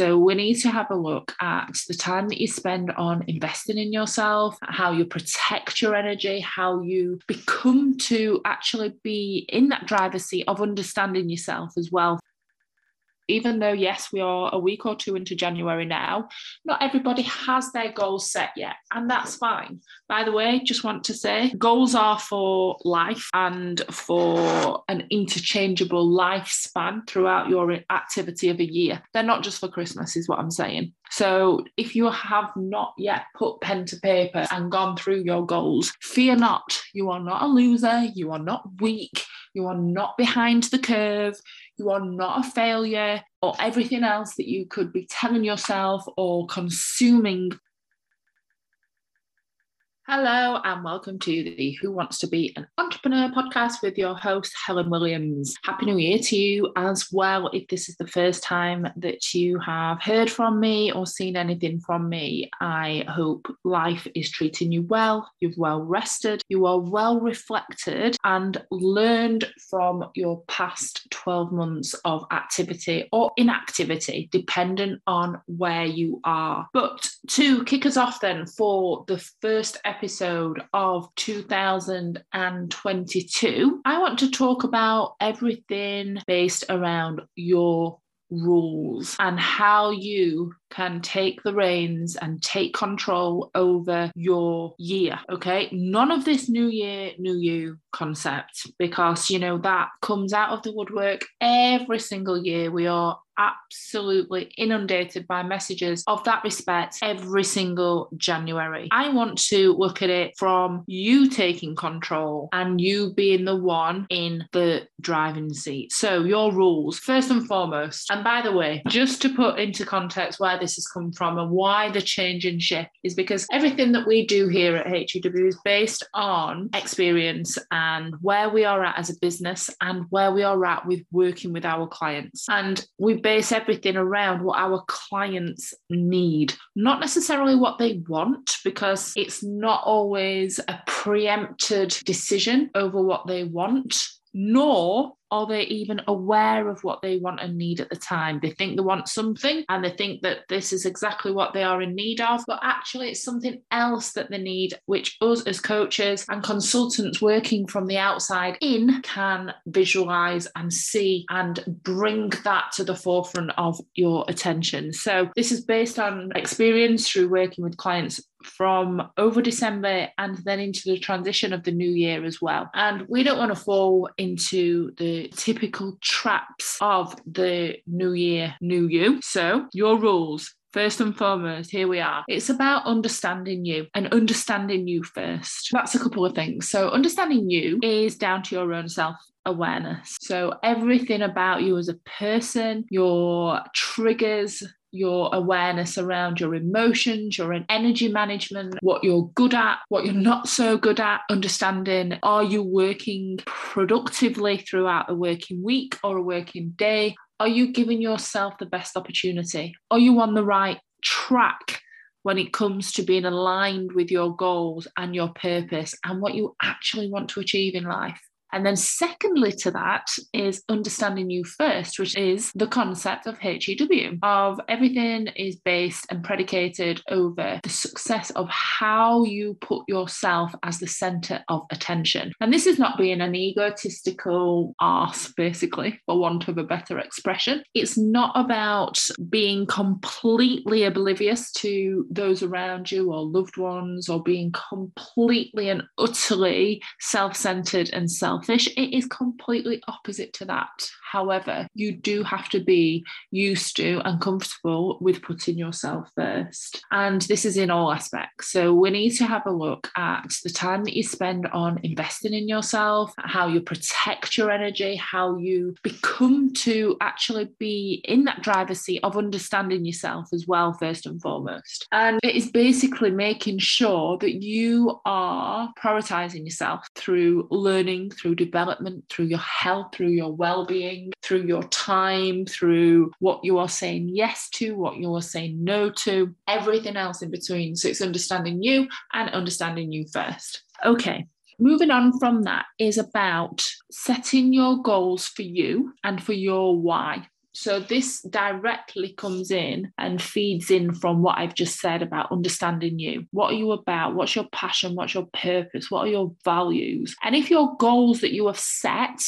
So we need to have a look at the time that you spend on investing in yourself, how you protect your energy, how you become to actually be in that driver's seat of understanding yourself as well even though, yes, we are a week or two into January now, not everybody has their goals set yet, and that's fine. By the way, just want to say goals are for life and for an interchangeable lifespan throughout your activity of a year. They're not just for Christmas, is what I'm saying. So if you have not yet put pen to paper and gone through your goals, fear not. You are not a loser. You are not weak. You are not behind the curve. You are not a failure or everything else that you could be telling yourself or consuming. Hello, and welcome to the Who Wants to Be an Entrepreneur podcast with your host, Helen Williams. Happy New Year to you as well. If this is the first time that you have heard from me or seen anything from me, I hope life is treating you well, you've well rested, you are well reflected, and learned from your past 12 months of activity or inactivity, dependent on where you are. But to kick us off, then, for the first episode of 2020. 22, I want to talk about everything based around your rules and how you can take the reins and take control over your year. Okay. None of this new year, new you concept, because, you know, that comes out of the woodwork every single year. We are absolutely inundated by messages of that respect every single January. I want to look at it from you taking control and you being the one in the driving seat. So, your rules, first and foremost. And by the way, just to put into context where this has come from and why the change in shift is because everything that we do here at HEW is based on experience and where we are at as a business and where we are at with working with our clients. And we base everything around what our clients need, not necessarily what they want, because it's not always a preempted decision over what they want nor are they even aware of what they want and need at the time? They think they want something and they think that this is exactly what they are in need of, but actually it's something else that they need, which us as coaches and consultants working from the outside in can visualize and see and bring that to the forefront of your attention. So this is based on experience through working with clients from over December and then into the transition of the new year as well. And we don't want to fall into the typical traps of the new year, new you. So, your rules. First and foremost, here we are. It's about understanding you and understanding you first. That's a couple of things. So, understanding you is down to your own self awareness. So, everything about you as a person, your triggers, your awareness around your emotions, your energy management, what you're good at, what you're not so good at, understanding are you working productively throughout a working week or a working day? Are you giving yourself the best opportunity? Are you on the right track? When it comes to being aligned with your goals and your purpose and what you actually want to achieve in life. And then, secondly, to that is understanding you first, which is the concept of HEW, of everything is based and predicated over the success of how you put yourself as the center of attention. And this is not being an egotistical arse, basically, for want of a better expression. It's not about being completely oblivious to those around you or loved ones or being completely and utterly self centered and self selfish. It is completely opposite to that. However, you do have to be used to and comfortable with putting yourself first. And this is in all aspects. So we need to have a look at the time that you spend on investing in yourself, how you protect your energy, how you become to actually be in that driver's seat of understanding yourself as well, first and foremost. And it is basically making sure that you are prioritizing yourself through learning, through development, through your health, through your well being through your time, through what you are saying yes to, what you are saying no to, everything else in between. So it's understanding you and understanding you first. Okay. Moving on from that is about setting your goals for you and for your why. So this directly comes in and feeds in from what I've just said about understanding you. What are you about? What's your passion? What's your purpose? What are your values? And if your goals that you have set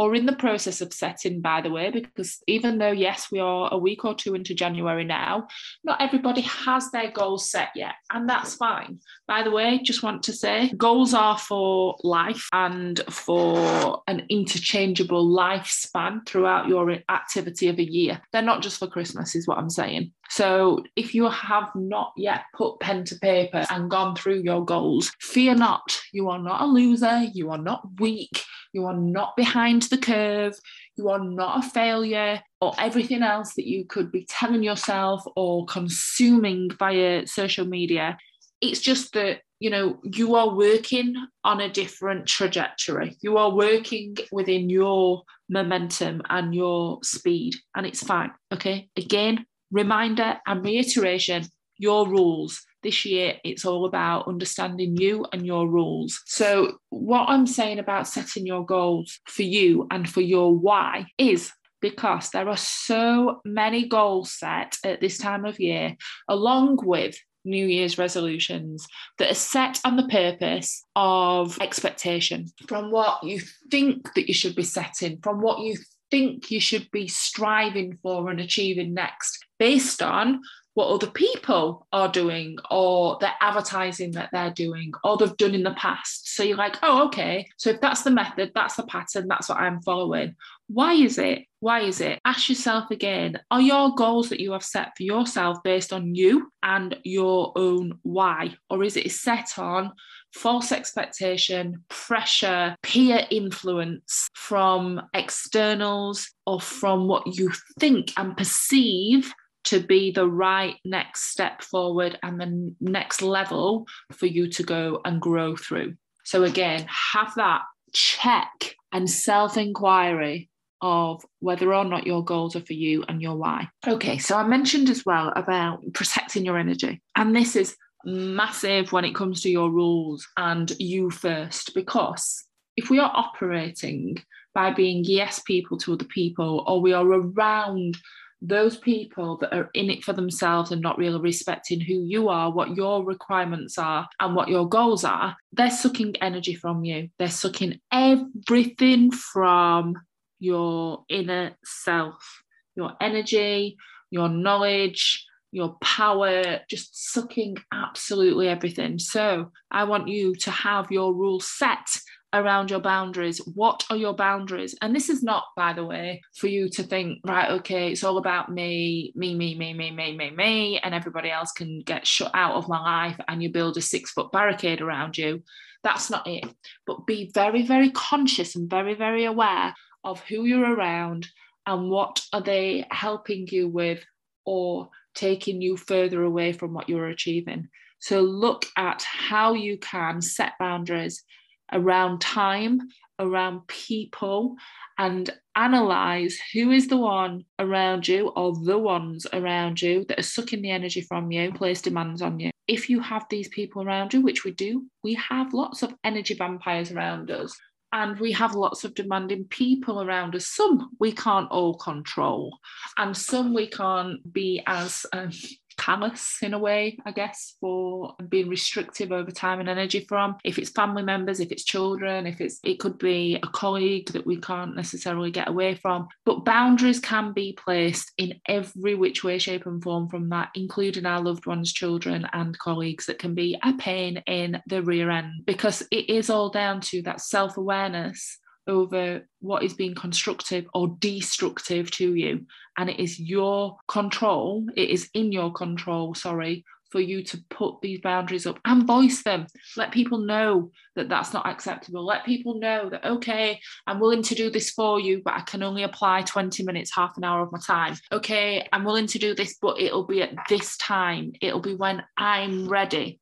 or in the process of setting, by the way, because even though, yes, we are a week or two into January now, not everybody has their goals set yet, and that's fine. By the way, just want to say goals are for life and for an interchangeable lifespan throughout your activity of a year. They're not just for Christmas, is what I'm saying. So if you have not yet put pen to paper and gone through your goals, fear not. You are not a loser. You are not weak. You are not behind the curve. You are not a failure or everything else that you could be telling yourself or consuming via social media. It's just that, you know, you are working on a different trajectory. You are working within your momentum and your speed, and it's fine. Okay. Again, reminder and reiteration your rules this year, it's all about understanding you and your rules. So, what I'm saying about setting your goals for you and for your why is because there are so many goals set at this time of year, along with New Year's resolutions that are set on the purpose of expectation from what you think that you should be setting, from what you think you should be striving for and achieving next, based on what other people are doing or they're advertising that they're doing or they've done in the past. So you're like, oh, okay. So if that's the method, that's the pattern, that's what I'm following. Why is it? Why is it? Ask yourself again are your goals that you have set for yourself based on you and your own why? Or is it set on false expectation, pressure, peer influence from externals or from what you think and perceive to be the right next step forward and the next level for you to go and grow through. So, again, have that check and self inquiry of whether or not your goals are for you and your why. Okay, so I mentioned as well about protecting your energy, and this is massive when it comes to your rules and you first, because if we are operating by being yes people to other people, or we are around those people that are in it for themselves and not really respecting who you are, what your requirements are, and what your goals are, they're sucking energy from you. They're sucking everything from your inner self, your energy, your knowledge, your power, just sucking absolutely everything. So I want you to have your rules set around your boundaries. What are your boundaries? And this is not, by the way, for you to think, right, okay, it's all about me, me, me, me, me, me, me, me, and everybody else can get shut out of my life and you build a six foot barricade around you. That's not it. But be very, very conscious and very, very aware of who you're around and what are they helping you with or taking you further away from what you're achieving. So look at how you can set boundaries around time, around people, and analyze who is the one around you or the ones around you that are sucking the energy from you, place demands on you. If you have these people around you, which we do, we have lots of energy vampires around us. And we have lots of demanding people around us. Some we can't all control, and some we can't be as um, callous in a way, I guess, for being restrictive over time and energy from. If it's family members, if it's children, if it's it could be a colleague that we can't necessarily get away from. But boundaries can be placed in every which way, shape, and form from that, including our loved ones, children, and colleagues that can be a pain in the rear end because it is all down to that self-awareness over what is being constructive or destructive to you. And it is your control, it is in your control, sorry, for you to put these boundaries up and voice them. Let people know that that's not acceptable. Let people know that, okay, I'm willing to do this for you, but I can only apply 20 minutes, half an hour of my time. Okay, I'm willing to do this, but it'll be at this time. It'll be when I'm ready.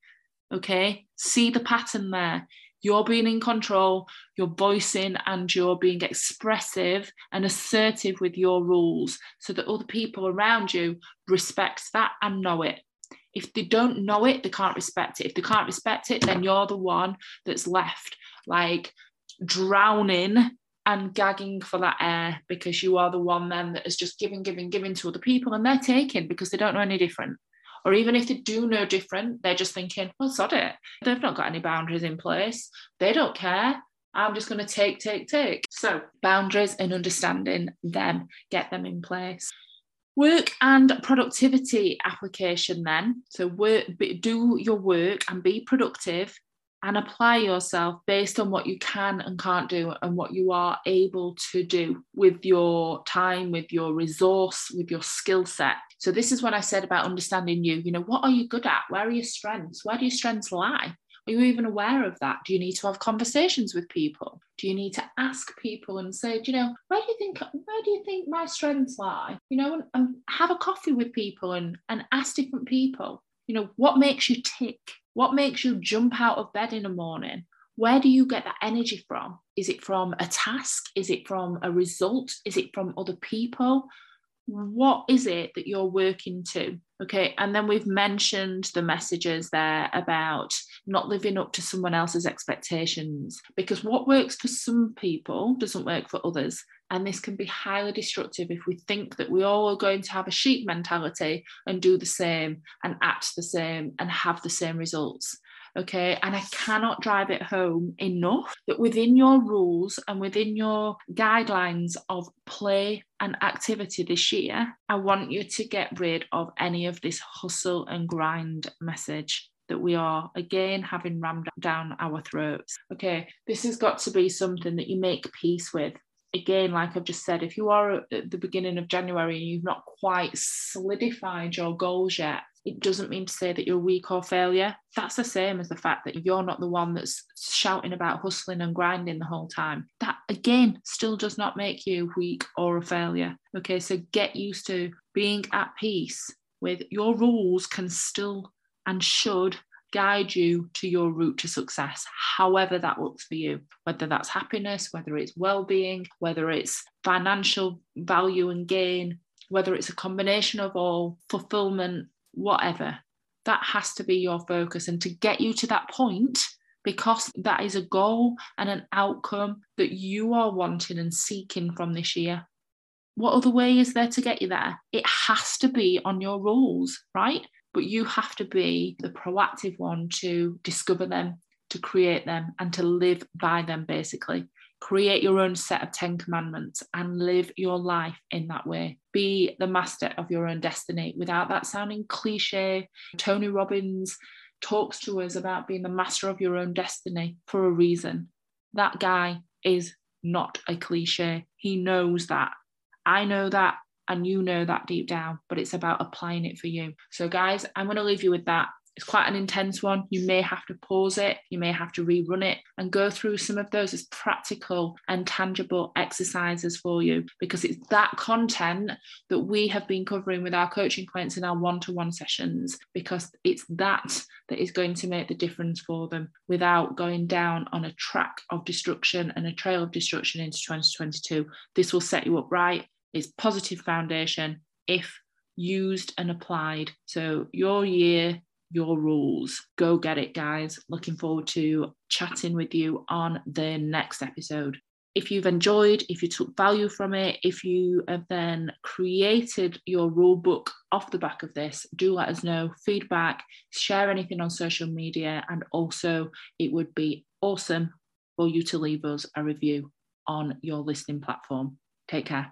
Okay, see the pattern there. You're being in control, you're voicing and you're being expressive and assertive with your rules so that other people around you respect that and know it. If they don't know it, they can't respect it. If they can't respect it, then you're the one that's left like drowning and gagging for that air because you are the one then that is just giving, giving, giving to other people and they're taking because they don't know any different. Or even if they do know different, they're just thinking, well, sod it. They've not got any boundaries in place. They don't care. I'm just going to take, take, take. So, boundaries and understanding them, get them in place. Work and productivity application, then. So, work, do your work and be productive and apply yourself based on what you can and can't do and what you are able to do with your time, with your resource, with your skill set. So, this is what I said about understanding you. You know, what are you good at? Where are your strengths? Where do your strengths lie? Are you even aware of that? Do you need to have conversations with people? Do you need to ask people and say, do you know, where do you think where do you think my strengths lie? You know, and, and have a coffee with people and, and ask different people, you know, what makes you tick? What makes you jump out of bed in the morning? Where do you get that energy from? Is it from a task? Is it from a result? Is it from other people? What is it that you're working to? Okay. And then we've mentioned the messages there about not living up to someone else's expectations because what works for some people doesn't work for others. And this can be highly destructive if we think that we all are going to have a sheep mentality and do the same and act the same and have the same results. Okay. And I cannot drive it home enough that within your rules and within your guidelines of play and activity this year, I want you to get rid of any of this hustle and grind message that we are again having rammed down our throats. Okay, this has got to be something that you make peace with. Again, like I've just said, if you are at the beginning of January and you've not quite solidified your goals yet, it doesn't mean to say that you're weak or failure. That's the same as the fact that you're not the one that's shouting about hustling and grinding the whole time. That again still does not make you weak or a failure. Okay, so get used to being at peace with your rules can still and should guide you to your route to success, however that looks for you, whether that's happiness, whether it's well being, whether it's financial value and gain, whether it's a combination of all, fulfillment, whatever. That has to be your focus. And to get you to that point, because that is a goal and an outcome that you are wanting and seeking from this year. What other way is there to get you there? It has to be on your rules, right? But you have to be the proactive one to discover them, to create them, and to live by them, basically. Create your own set of 10 commandments and live your life in that way. Be the master of your own destiny without that sounding cliche. Tony Robbins talks to us about being the master of your own destiny for a reason. That guy is not a cliche. He knows that. I know that, and you know that deep down, but it's about applying it for you. So, guys, I'm going to leave you with that. It's quite an intense one. You may have to pause it, you may have to rerun it and go through some of those as practical and tangible exercises for you because it's that content that we have been covering with our coaching clients in our one to one sessions because it's that that is going to make the difference for them without going down on a track of destruction and a trail of destruction into 2022. This will set you up right. It's positive foundation if used and applied. So your year your rules. Go get it, guys. Looking forward to chatting with you on the next episode. If you've enjoyed, if you took value from it, if you have then created your rule book off the back of this, do let us know. Feedback, share anything on social media, and also it would be awesome for you to leave us a review on your listening platform. Take care.